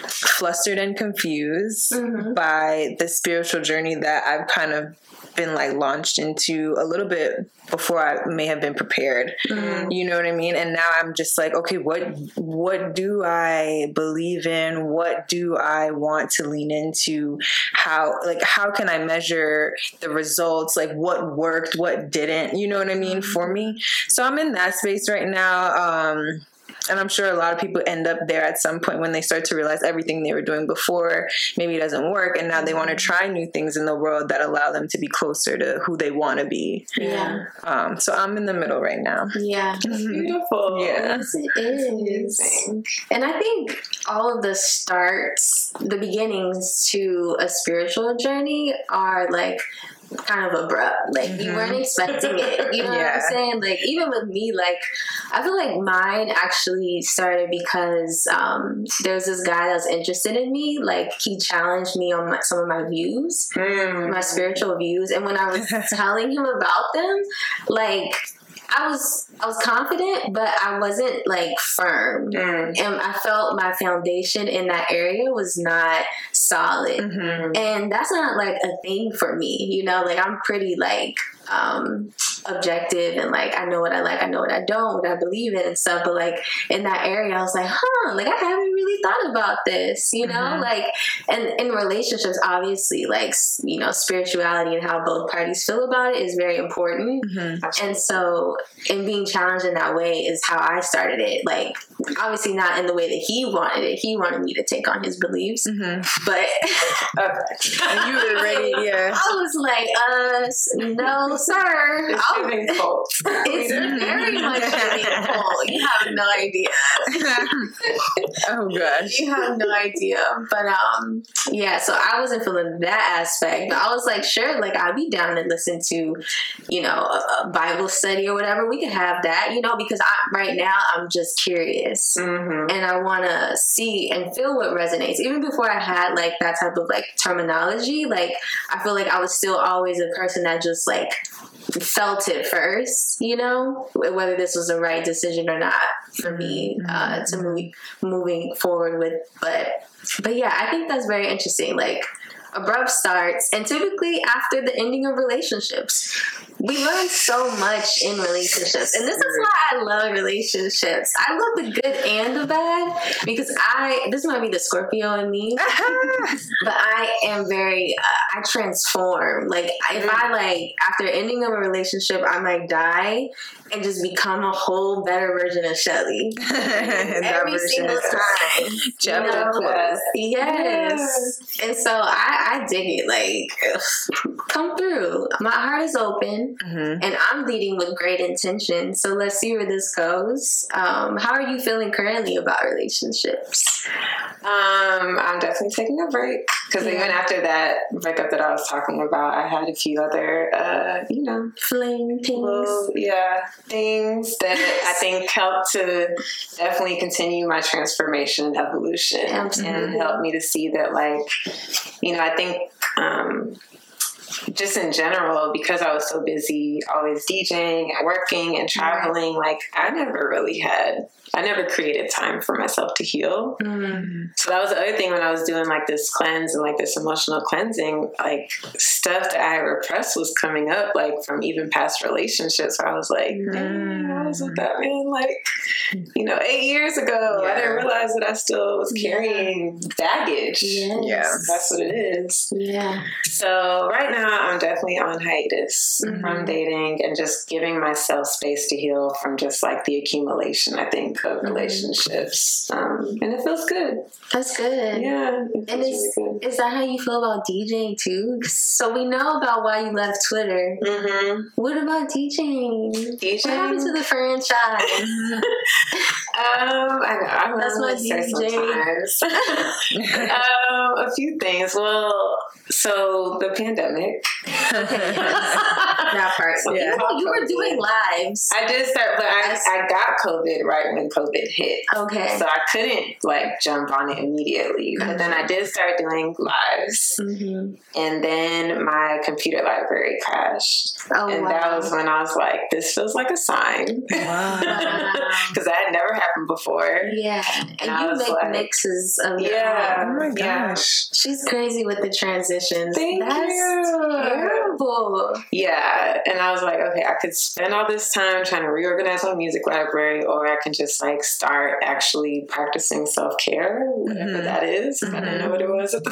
Speaker 3: flustered and confused
Speaker 1: Mhm.
Speaker 3: by the spiritual journey that I've kind of been like launched into a little bit before I may have been prepared. Mm-hmm. You know what I mean? And now I'm just like, okay, what what do I believe in? What do I want to lean into? How like how can I measure the results? Like what worked, what didn't? You know what I mean for me? So I'm in that space right now. Um and I'm sure a lot of people end up there at some point when they start to realize everything they were doing before maybe doesn't work, and now they want to mm-hmm. try new things in the world that allow them to be closer to who they want to be.
Speaker 1: Yeah.
Speaker 3: Um, so I'm in the middle right now.
Speaker 1: Yeah. *laughs*
Speaker 4: Beautiful.
Speaker 3: Yeah.
Speaker 1: Yes, it is. And I think all of the starts, the beginnings to a spiritual journey are like kind of abrupt. Like mm-hmm. you weren't expecting it. You know yeah. what I'm saying? Like even with me, like I feel like mine actually started because um, there was this guy that was interested in me. Like he challenged me on my, some of my views, mm. my spiritual views, and when I was *laughs* telling him about them, like I was I was confident, but I wasn't like firm, mm. and I felt my foundation in that area was not solid, mm-hmm. and that's not like a thing for me. You know, like I'm pretty like um, objective and like I know what I like, I know what I don't, what I believe in and stuff. But like in that area, I was like, huh, like I haven't really thought about this, you know, mm-hmm. like and in relationships, obviously, like you know, spirituality and how both parties feel about it is very important. Mm-hmm. And so, in being challenged in that way is how I started it. Like obviously not in the way that he wanted it. He wanted me to take on his beliefs, mm-hmm. but
Speaker 3: okay. *laughs* *laughs* you were ready. Yeah,
Speaker 1: I was like, uh, no sir.
Speaker 4: It's giving cult. *laughs*
Speaker 1: It's very much giving cult. You have no idea. *laughs*
Speaker 3: oh gosh.
Speaker 1: You have no idea. But um, yeah. So I wasn't feeling that aspect, but I was like, sure, like I'd be down to listen to, you know, a, Bible study or whatever. We could have that, you know, because I right now I'm just curious mm-hmm. and I want to see and feel what resonates. Even before I had like that type of like terminology, like I feel like I was still always a person that just like felt it first, you know, whether this was the right decision or not for me uh, mm-hmm. to move moving forward with. But but yeah, I think that's very interesting. Like abrupt starts, and typically after the ending of relationships. We learn so much in relationships, and this is why I love relationships. I love the good and the bad because I this might be the Scorpio in me, *laughs* but I am very uh, I transform. Like if I mm. like after ending of a relationship, I might die and just become a whole better version of Shelly *laughs* every single time. Chapter you know? Yes, and so I I dig it. Like, come through. My heart is open, mm-hmm. and I'm leading with great intention. So let's see where this goes. Um, how are you feeling currently about relationships?
Speaker 4: Um, I'm definitely taking a break because yeah. even after that breakup that I was talking about, I had a few other, uh, you know,
Speaker 1: fling things. Little,
Speaker 4: yeah, things that I *laughs* think helped to definitely continue my transformation, and evolution, Absolutely. and help me to see that, like, you know, I think um, just in general, because I was so busy always DJing and working and traveling, like I never really had I never created time for myself to heal. Mm-hmm. So that was the other thing when I was doing like this cleanse and like this emotional cleansing, like stuff that I repressed was coming up, like from even past relationships. Where I was like, mm. I was with that man like, you know, eight years ago. Yeah. I didn't realize that I still was carrying yeah. baggage.
Speaker 1: Yes.
Speaker 3: Yeah,
Speaker 4: that's what it is.
Speaker 1: Yeah.
Speaker 4: So right now I'm definitely on hiatus mm-hmm. from dating and just giving myself space to heal from just like the accumulation. I think of relationships, um, and it feels good.
Speaker 1: That's good.
Speaker 4: Yeah,
Speaker 1: and is really is that how you feel about DJing too? So we know about why you left Twitter. Mm-hmm. What about DJing?
Speaker 4: DJing.
Speaker 1: What happened to the franchise? *laughs*
Speaker 4: um, I, I That's my DJ. *laughs* um, a few things. Well, so the pandemic.
Speaker 1: that part. So yeah. You, you were doing lives.
Speaker 4: I did start, but I, I got COVID right when COVID hit.
Speaker 1: Okay.
Speaker 4: So I couldn't like jump on it immediately. Mm-hmm. But then I did start doing lives. Mm-hmm. And then my computer library crashed. Oh, and wow. that was when I was like, this feels like a sign. Wow. *laughs* Because that had never happened before.
Speaker 1: Yeah. And, and you make like, mixes of
Speaker 4: Yeah.
Speaker 3: Oh my gosh.
Speaker 1: Yeah. She's crazy with the transitions.
Speaker 4: Thank
Speaker 1: That's
Speaker 4: you.
Speaker 1: terrible.
Speaker 4: Yeah, and I was like, okay, I could spend all this time trying to reorganize my music library, or I can just like start actually practicing self care, whatever
Speaker 3: Mhm.
Speaker 4: that is. I didn't know what it was at the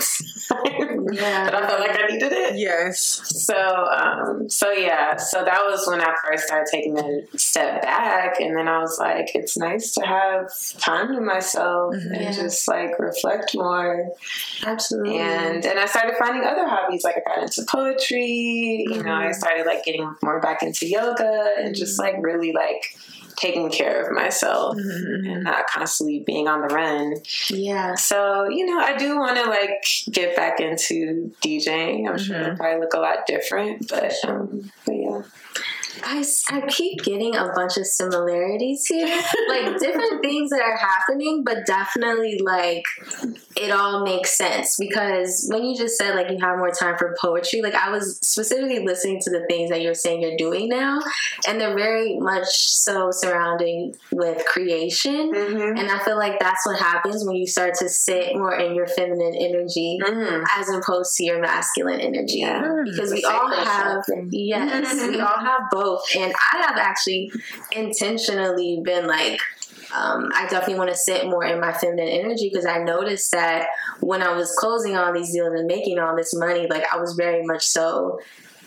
Speaker 4: time, *laughs*
Speaker 1: Yeah.
Speaker 4: but I felt like I needed it.
Speaker 3: Yes.
Speaker 4: So, um, so yeah, so that was when I first started taking a step back, and then I was like, it's nice to have time to myself
Speaker 3: Mhm.
Speaker 4: and
Speaker 1: Yeah.
Speaker 4: just like reflect more.
Speaker 1: Absolutely.
Speaker 4: And then I started finding other hobbies, like I got into poetry. You know, I started like getting more back into yoga and just like really like taking care of myself
Speaker 3: Mhm.
Speaker 4: and not constantly being on the run.
Speaker 1: yeah.
Speaker 4: So, you know, I do want to like get back into DJing. I'm sure it'll probably look a lot different, but, um, but yeah.
Speaker 1: I, I keep getting a bunch of similarities here. like different *laughs* things that are happening, but definitely like it all makes sense because when you just said like you have more time for poetry, like I was specifically listening to the things that you're saying you're doing now, and they're very much so surrounding with creation.
Speaker 4: Mm-hmm.
Speaker 1: And I feel like that's what happens when you start to sit more in your feminine energy
Speaker 4: Mm-hmm.
Speaker 1: as opposed to your masculine energy.
Speaker 4: Yeah.
Speaker 1: Because we
Speaker 4: The
Speaker 1: all have, yes, we all have both. And I have actually intentionally been like, um, I definitely want to sit more in my feminine energy because I noticed that when I was closing all these deals and making all this money, like I was very much so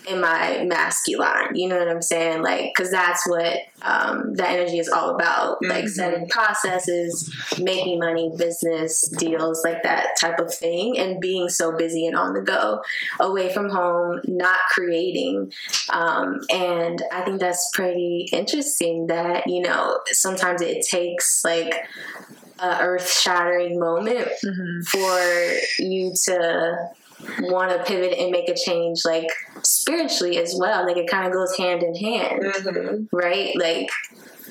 Speaker 1: in my masculine. You know what I'm saying? Like, because that's what um, that energy is all about. Like
Speaker 4: Mhm.
Speaker 1: setting processes, making money, business deals, like that type of thing, and being so busy and on the go, away from home, not creating. Um, and I think that's pretty interesting. That you know sometimes it takes like a earth shattering moment
Speaker 3: Mhm.
Speaker 1: for you to want to pivot and make a change like spiritually as well like it kind of goes hand in hand
Speaker 4: Mm-hmm.
Speaker 1: right? Like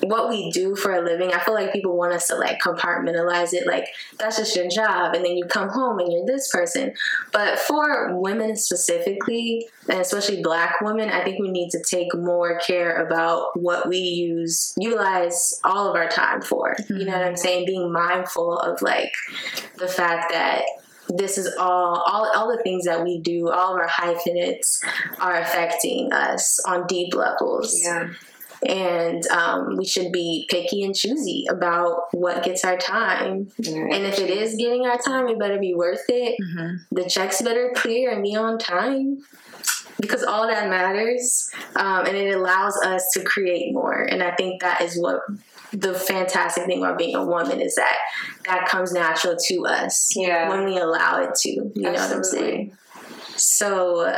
Speaker 1: what we do for a living i feel like people want us to like compartmentalize it like that's just your job and then you come home and you're this person. But for women specifically and especially black women i think we need to take more care about what we use utilize all of our time for. You know what i'm saying? Being mindful of like the fact that this is all, all all the things that we do all of our hyphenates are affecting us on deep levels.
Speaker 4: Yeah.
Speaker 1: and um, we should be picky and choosy about what gets our time. And if it is getting our time it better be worth it.
Speaker 3: Mhm.
Speaker 1: the checks better clear and be on time because all that matters um, and it allows us to create more. And i think that is what the fantastic thing about being a woman is that that comes natural to us
Speaker 4: Yeah.
Speaker 1: when we allow it to you know what i'm saying so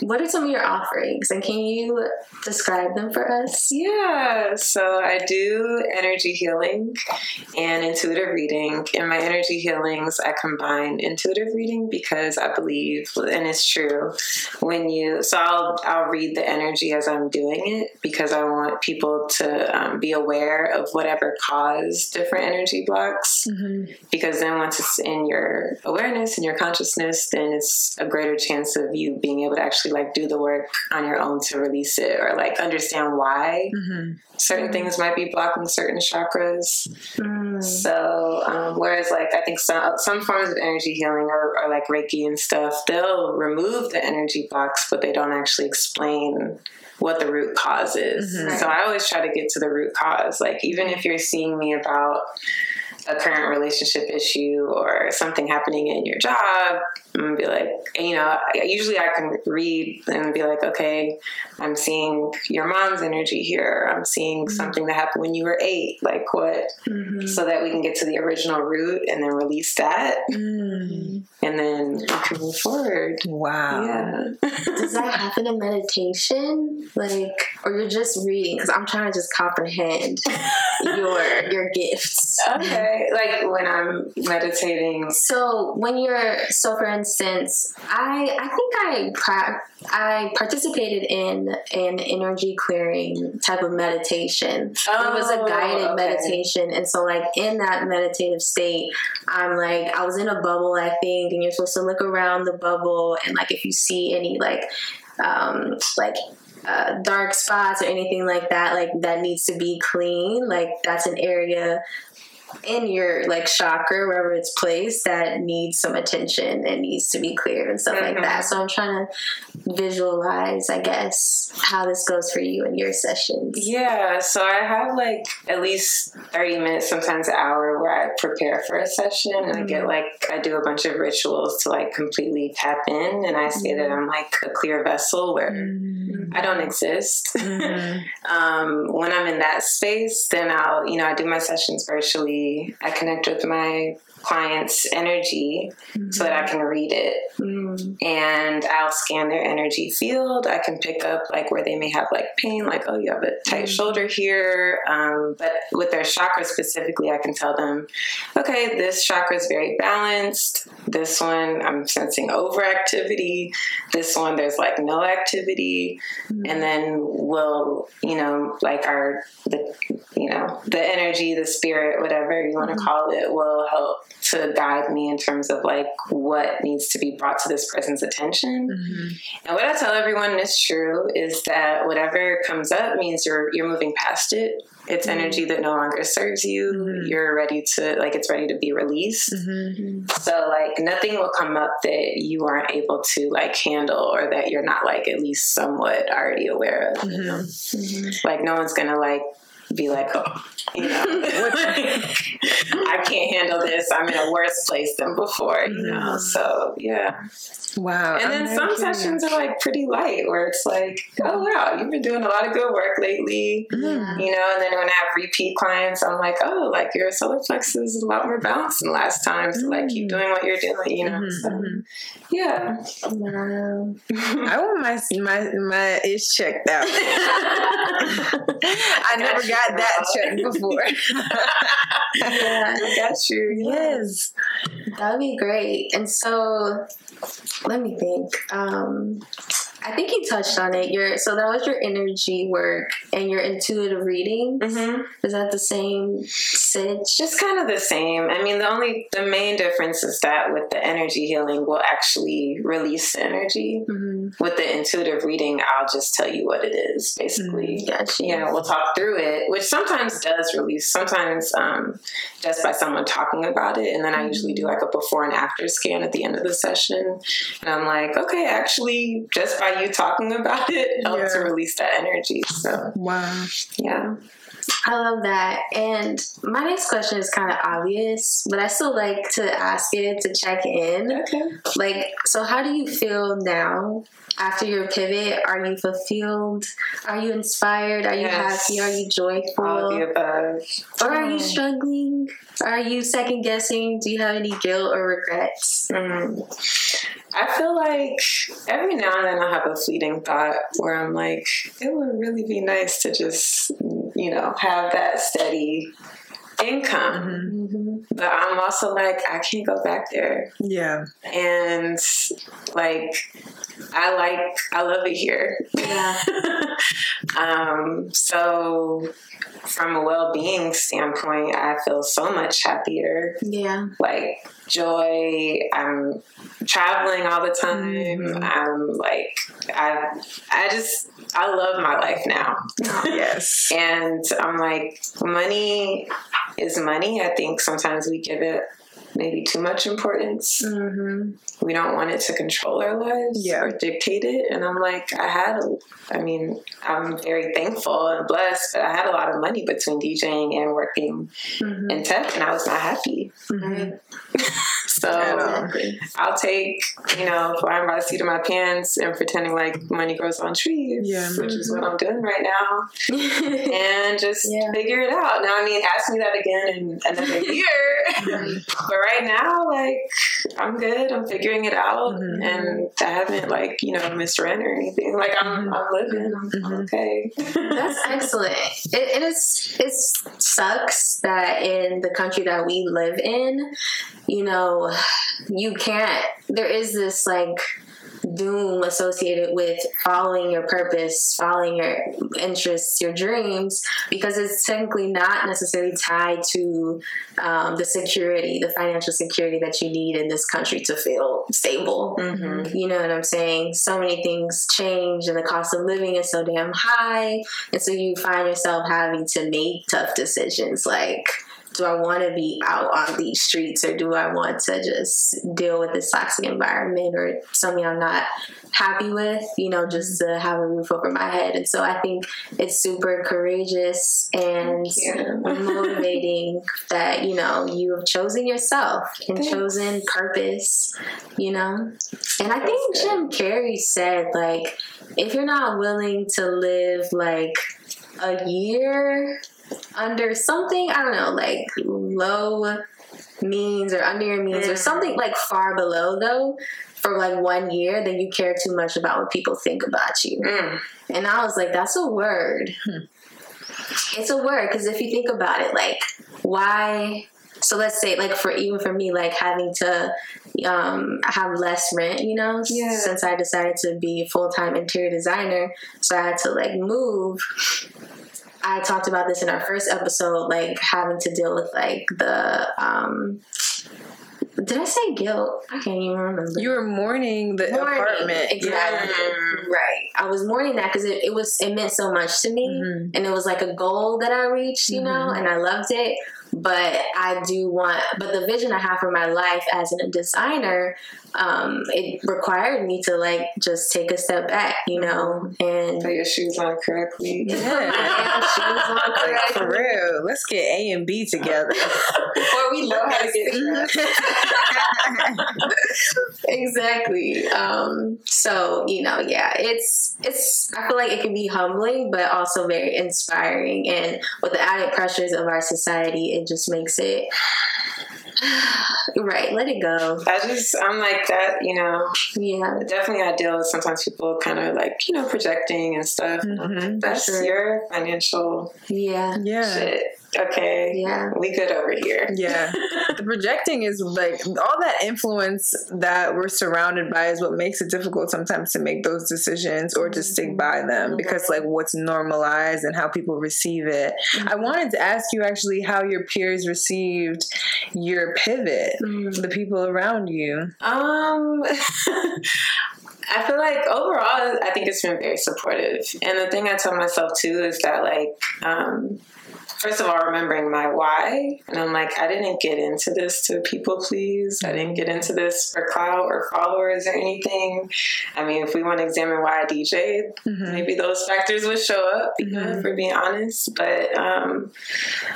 Speaker 1: what are some of your offerings and can you describe them for us
Speaker 4: Yeah, so I do energy healing and intuitive reading. In my energy healings, I combine intuitive reading because I believe, and it's true, when you, so I'll, I'll read the energy as I'm doing it because I want people to um, be aware of whatever caused different energy blocks.
Speaker 3: Mhm.
Speaker 4: Because then once it's in your awareness and your consciousness, then it's a greater chance of you being able to actually like do the work on your own to release it or like understand why
Speaker 3: Mhm.
Speaker 4: certain things might be blocking certain chakras.
Speaker 1: Mm.
Speaker 4: So, um, whereas like I think some some forms of energy healing or, or like Reiki and stuff, they'll remove the energy blocks, but they don't actually explain what the root cause is.
Speaker 3: Mhm.
Speaker 4: So I always try to get to the root cause. Like even if you're seeing me about a current relationship issue or something happening in your job, I'm gonna be like, you know, usually I can read and be like, okay, I'm seeing your mom's energy here. I'm seeing something that happened when you were eight. Like what?
Speaker 1: Mhm.
Speaker 4: So that we can get to the original root and then release that,
Speaker 3: Mm.
Speaker 4: and then we can move forward.
Speaker 3: Wow.
Speaker 4: Yeah.
Speaker 1: Does that happen in meditation? Like, or you're just reading? Because I'm trying to just comprehend *laughs* your your gifts.
Speaker 4: okay. Like when I'm meditating.
Speaker 1: So when you're so, for instance, I I think I pra- I participated in an energy clearing type of meditation. it was a
Speaker 4: Oh,
Speaker 1: guided
Speaker 4: okay.
Speaker 1: meditation, and so like in that meditative state, I'm like I was in a bubble, I think, and you're supposed to look around the bubble, and like if you see any like um like uh, dark spots or anything like that, like that needs to be clean. Like that's an area in your like chakra, wherever it's placed, that needs some attention and needs to be cleared and stuff mm-hmm. like that. So I'm trying to visualize, I guess, how this goes for you in your sessions.
Speaker 4: Yeah, so I have like at least 30 minutes, sometimes an hour, where I prepare for a session and mm-hmm. I get mm-hmm. like, I do a bunch of rituals to like completely tap in. And I say mm-hmm. that I'm like a clear vessel where mm-hmm. I don't exist. Mm-hmm. *laughs* um, when I'm in that space, then I'll, you know, I do my sessions virtually. I connect with my client's energy mm-hmm. so that I can read it. Mm-hmm. And I'll scan their energy field. I can pick up like where they may have like pain, like, oh, you have a tight mm-hmm. shoulder here. Um, but with their chakra specifically, I can tell them, okay, this chakra is very balanced. This one, I'm sensing overactivity. This one, there's like no activity. Mm-hmm. And then we'll, you know, like our, the, you know, the energy, the spirit, whatever you want to mm-hmm. call it, will help to guide me in terms of like what needs to be brought to this person's attention. Mm-hmm. And what I tell everyone, it's true, is that whatever comes up means you're you're moving past it. It's mm-hmm. energy that no longer serves you. Mm-hmm. You're ready to like it's ready to be released. Mm-hmm. So like nothing will come up that you aren't able to like handle or that you're not like at least somewhat already aware of. You know? Mm-hmm. Mm-hmm. Like no one's gonna like be like, oh, you know, *laughs* I can't handle this. I'm in a worse place than before, you know. So yeah.
Speaker 3: Wow.
Speaker 4: And then some sessions are like pretty light where it's like, oh wow, you've been doing a lot of good work lately. Mm-hmm. You know, and then when I have repeat clients, I'm like, oh, like your solar plexus is a lot more balanced than last time. So like keep mm. doing what you're doing, you know. Mm-hmm. So, mm-hmm. yeah.
Speaker 3: Wow. I want my my my is checked out. *laughs* I never got *laughs* got that checked before. *laughs*
Speaker 4: yeah, I got you.
Speaker 3: Yes.
Speaker 1: That would be great. And so let me think. Um, I think you touched on it. Your so that was your energy work and your intuitive reading. Mm-hmm. Is that the same sitch?
Speaker 4: Just kind of the same. I mean, the only the main difference is that with the energy healing, we'll actually release the energy. Mm-hmm. With the intuitive reading, I'll just tell you what it is, basically. Mm-hmm. Gotcha. You know, we'll talk through it, which sometimes does release. Sometimes um, just by someone talking about it, and then I usually do mm-hmm. like a before and after scan at the end of the session, and I'm like, okay, actually, just by you talking about it *laughs* helped yeah. to release that energy. So
Speaker 3: wow,
Speaker 4: yeah.
Speaker 1: I love that. And my next question is kind of obvious, but I still like to ask it to check in.
Speaker 4: Okay.
Speaker 1: Like, so how do you feel now after your pivot? Are you fulfilled? Are you inspired? Are you yes. happy? Are you joyful?
Speaker 4: All the above.
Speaker 1: Or are you struggling? Are you second guessing? Do you have any guilt or regrets? Mm.
Speaker 4: I feel like every now and then I'll have a fleeting thought where I'm like, it would really be nice to just, you know, have that steady income. Mm-hmm. But I'm also like, I can't go back there.
Speaker 3: Yeah.
Speaker 4: And like, I like, I love it here.
Speaker 1: Yeah. *laughs*
Speaker 4: um, so from a well-being standpoint, I feel so much happier.
Speaker 1: Yeah.
Speaker 4: Like joy. I'm traveling all the time. Mm-hmm. I'm like I I just I love my life now.
Speaker 3: yes. *laughs*
Speaker 4: and I'm like money is money. I think sometimes we give it maybe too much importance. Mm-hmm. We don't want it to control our lives yeah. or dictate it. And I'm like, I had, a, I mean, I'm very thankful and blessed, but I had a lot of money between DJing and working mm-hmm. in tech, and I was not happy. Mm-hmm. *laughs* So I'll take, you know, flying by the seat of my pants and pretending like money grows on trees, yeah. which is what I'm doing right now, *laughs* and just yeah. figure it out. Now, I mean, ask me that again in another *laughs* year, but right now, like, I'm good. I'm figuring it out, mm-hmm. and I haven't like you know missed rent or anything. Like I'm, mm-hmm. I'm living. I'm, mm-hmm. okay.
Speaker 1: That's excellent. It, it is. It sucks that in the country that we live in, you know, *sighs* you can't. There is this like doom associated with following your purpose, following your interests, your dreams, because it's technically not necessarily tied to um, the security, the financial security that you need in this country to feel stable. Mm-hmm. You know what I'm saying? So many things change, and the cost of living is so damn high, and so you find yourself having to make tough decisions like do I want to be out on these streets or do I want to just deal with this toxic environment or something I'm not happy with, you know, just to have a roof over my head. And so I think it's super courageous and motivating *laughs* that, you know, you have chosen yourself and Thanks. chosen purpose, you know. And I think Jim Carrey said, like, if you're not willing to live like a year under something, I don't know, like low means or under your means mm. or something like far below though for like one year, then you care too much about what people think about you. Mm. And I was like, that's a word. Hmm. It's a word because if you think about it, like, why? So let's say, like, for even for me, like having to um, have less rent, you know, yeah. since I decided to be a full time interior designer, so I had to like move I talked about this in our first episode, like having to deal with like the um did I say guilt? I can't even remember.
Speaker 3: You were mourning the mourning, apartment.
Speaker 1: Exactly. Yeah. Right. I was mourning that because it, it, was it meant so much to me, mm-hmm. and it was like a goal that I reached, you mm-hmm. know, and I loved it but I do want, but the vision I have for my life as a designer, um, it required me to like just take a step back, you know, and
Speaker 4: put your shoes on correctly.
Speaker 3: Yeah, shoes on correctly. For real, let's get A and B together
Speaker 1: before we know how to get *laughs* *laughs* exactly. Um, so you know, yeah, it's it's. I feel like it can be humbling, but also very inspiring, and with the added pressures of our society, it just makes it *sighs* right let it go.
Speaker 4: I just i'm like that you know. Yeah. Definitely i deal with sometimes people kind of like you know projecting and stuff. Mm-hmm, that's sure. your financial
Speaker 1: yeah.
Speaker 3: Yeah.
Speaker 4: shit okay,
Speaker 1: yeah,
Speaker 4: we good over here.
Speaker 3: Yeah, *laughs* the projecting is like all that influence that we're surrounded by is what makes it difficult sometimes to make those decisions or to stick mm-hmm. by them mm-hmm. because like what's normalized and how people receive it. Mm-hmm. I wanted to ask you actually how your peers received your pivot, mm-hmm. the people around you.
Speaker 4: Um. *laughs* I feel like overall, I think it's been very supportive. And the thing I tell myself too is that, like, um, first of all, remembering my why. And I'm like, I didn't get into this to people please. I didn't get into this for clout or followers or anything. I mean, if we want to examine why I DJ, mm-hmm. maybe those factors would show up, mm-hmm. for being honest. But um,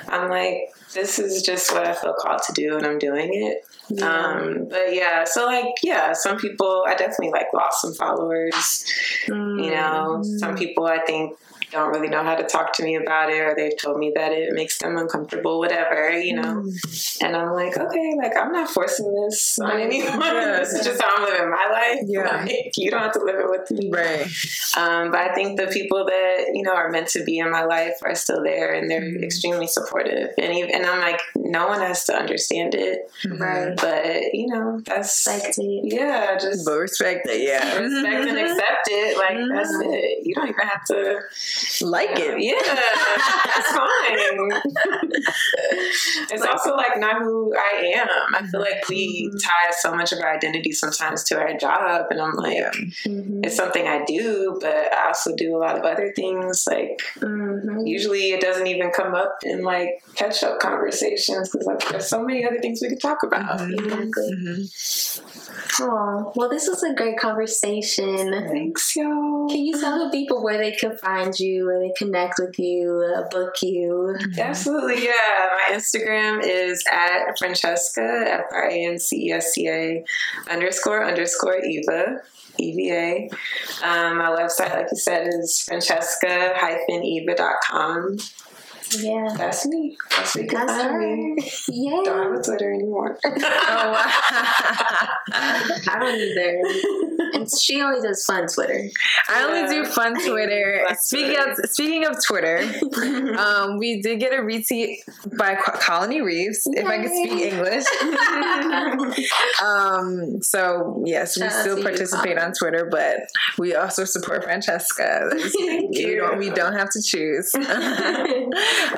Speaker 4: I'm like, this is just what I feel called to do, and I'm doing it. Yeah. Um, but yeah, so like, yeah, some people, I definitely like lost some followers. Mm. You know, some mm. people I think don't really know how to talk to me about it or they've told me that it makes them uncomfortable, whatever, you know. Mm. And I'm like, okay, like I'm not forcing this on anyone. *laughs* Yeah. this is just how I'm living my life. Yeah. *laughs* Like, you don't have to live it with me.
Speaker 3: Right.
Speaker 4: Um, but I think the people that, you know, are meant to be in my life are still there and they're mm. extremely supportive. And even, and I'm like, no one has to understand it.
Speaker 1: Mm-hmm. Right.
Speaker 4: But, you know, that's
Speaker 1: respect it.
Speaker 4: Yeah, just
Speaker 3: but respect it, yeah.
Speaker 4: Respect and accept it. Like mm-hmm. that's it. You don't even have to
Speaker 3: like it.
Speaker 4: Yeah, it's fine. *laughs* it's like, also like not who I am. I feel like we mm-hmm. tie so much of our identity sometimes to our job, and I'm like, mm-hmm. it's something I do, but I also do a lot of other things. Like mm-hmm. usually, it doesn't even come up in like catch up conversations because like there's so many other things we could talk about.
Speaker 1: Mm-hmm. Exactly. Mm-hmm. Oh well, this was a great conversation.
Speaker 4: Thanks, y'all.
Speaker 1: Can you tell the people where they can find you? Where they connect with you, uh, book you?
Speaker 4: Absolutely, yeah. My Instagram is at Francesca, F R A N C E S C A underscore underscore Eva. EVA. Um, my website, like you said, is francesca-eva.com.
Speaker 1: Yeah.
Speaker 4: That's me. That's me. That's her. Me.
Speaker 1: Yeah.
Speaker 4: Don't have a Twitter anymore. oh, *laughs*
Speaker 1: I don't either. And she only does fun Twitter.
Speaker 3: I only do fun Twitter. *laughs* speaking Twitter. of speaking of Twitter, *laughs* um, we did get a retweet by Colony Reeves, Yay. if I could speak English. um, so yes, we still participate on Twitter, but we also support Francesca. we don't we don't have to choose.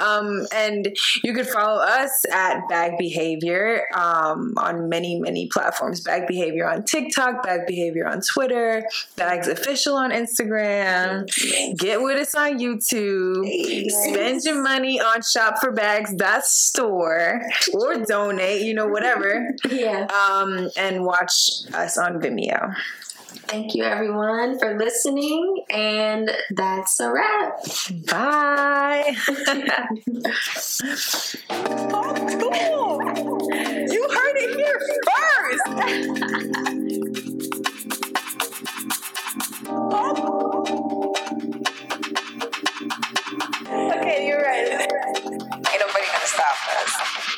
Speaker 3: Um, and you could follow us at Bag Behavior um, on many, many platforms. Bag Behavior on TikTok, Bag Behavior on Twitter, Bags Official on Instagram. Get with us on YouTube. Spend your money on Shop for Bags, that store, or donate, you know, whatever.
Speaker 1: Yeah.
Speaker 3: Um, and watch us on Vimeo.
Speaker 1: Thank you, everyone, for listening. And that's a wrap.
Speaker 3: Bye. Oh, *laughs* cool. You heard it here first. okay, you're right. Ain't nobody gonna stop us.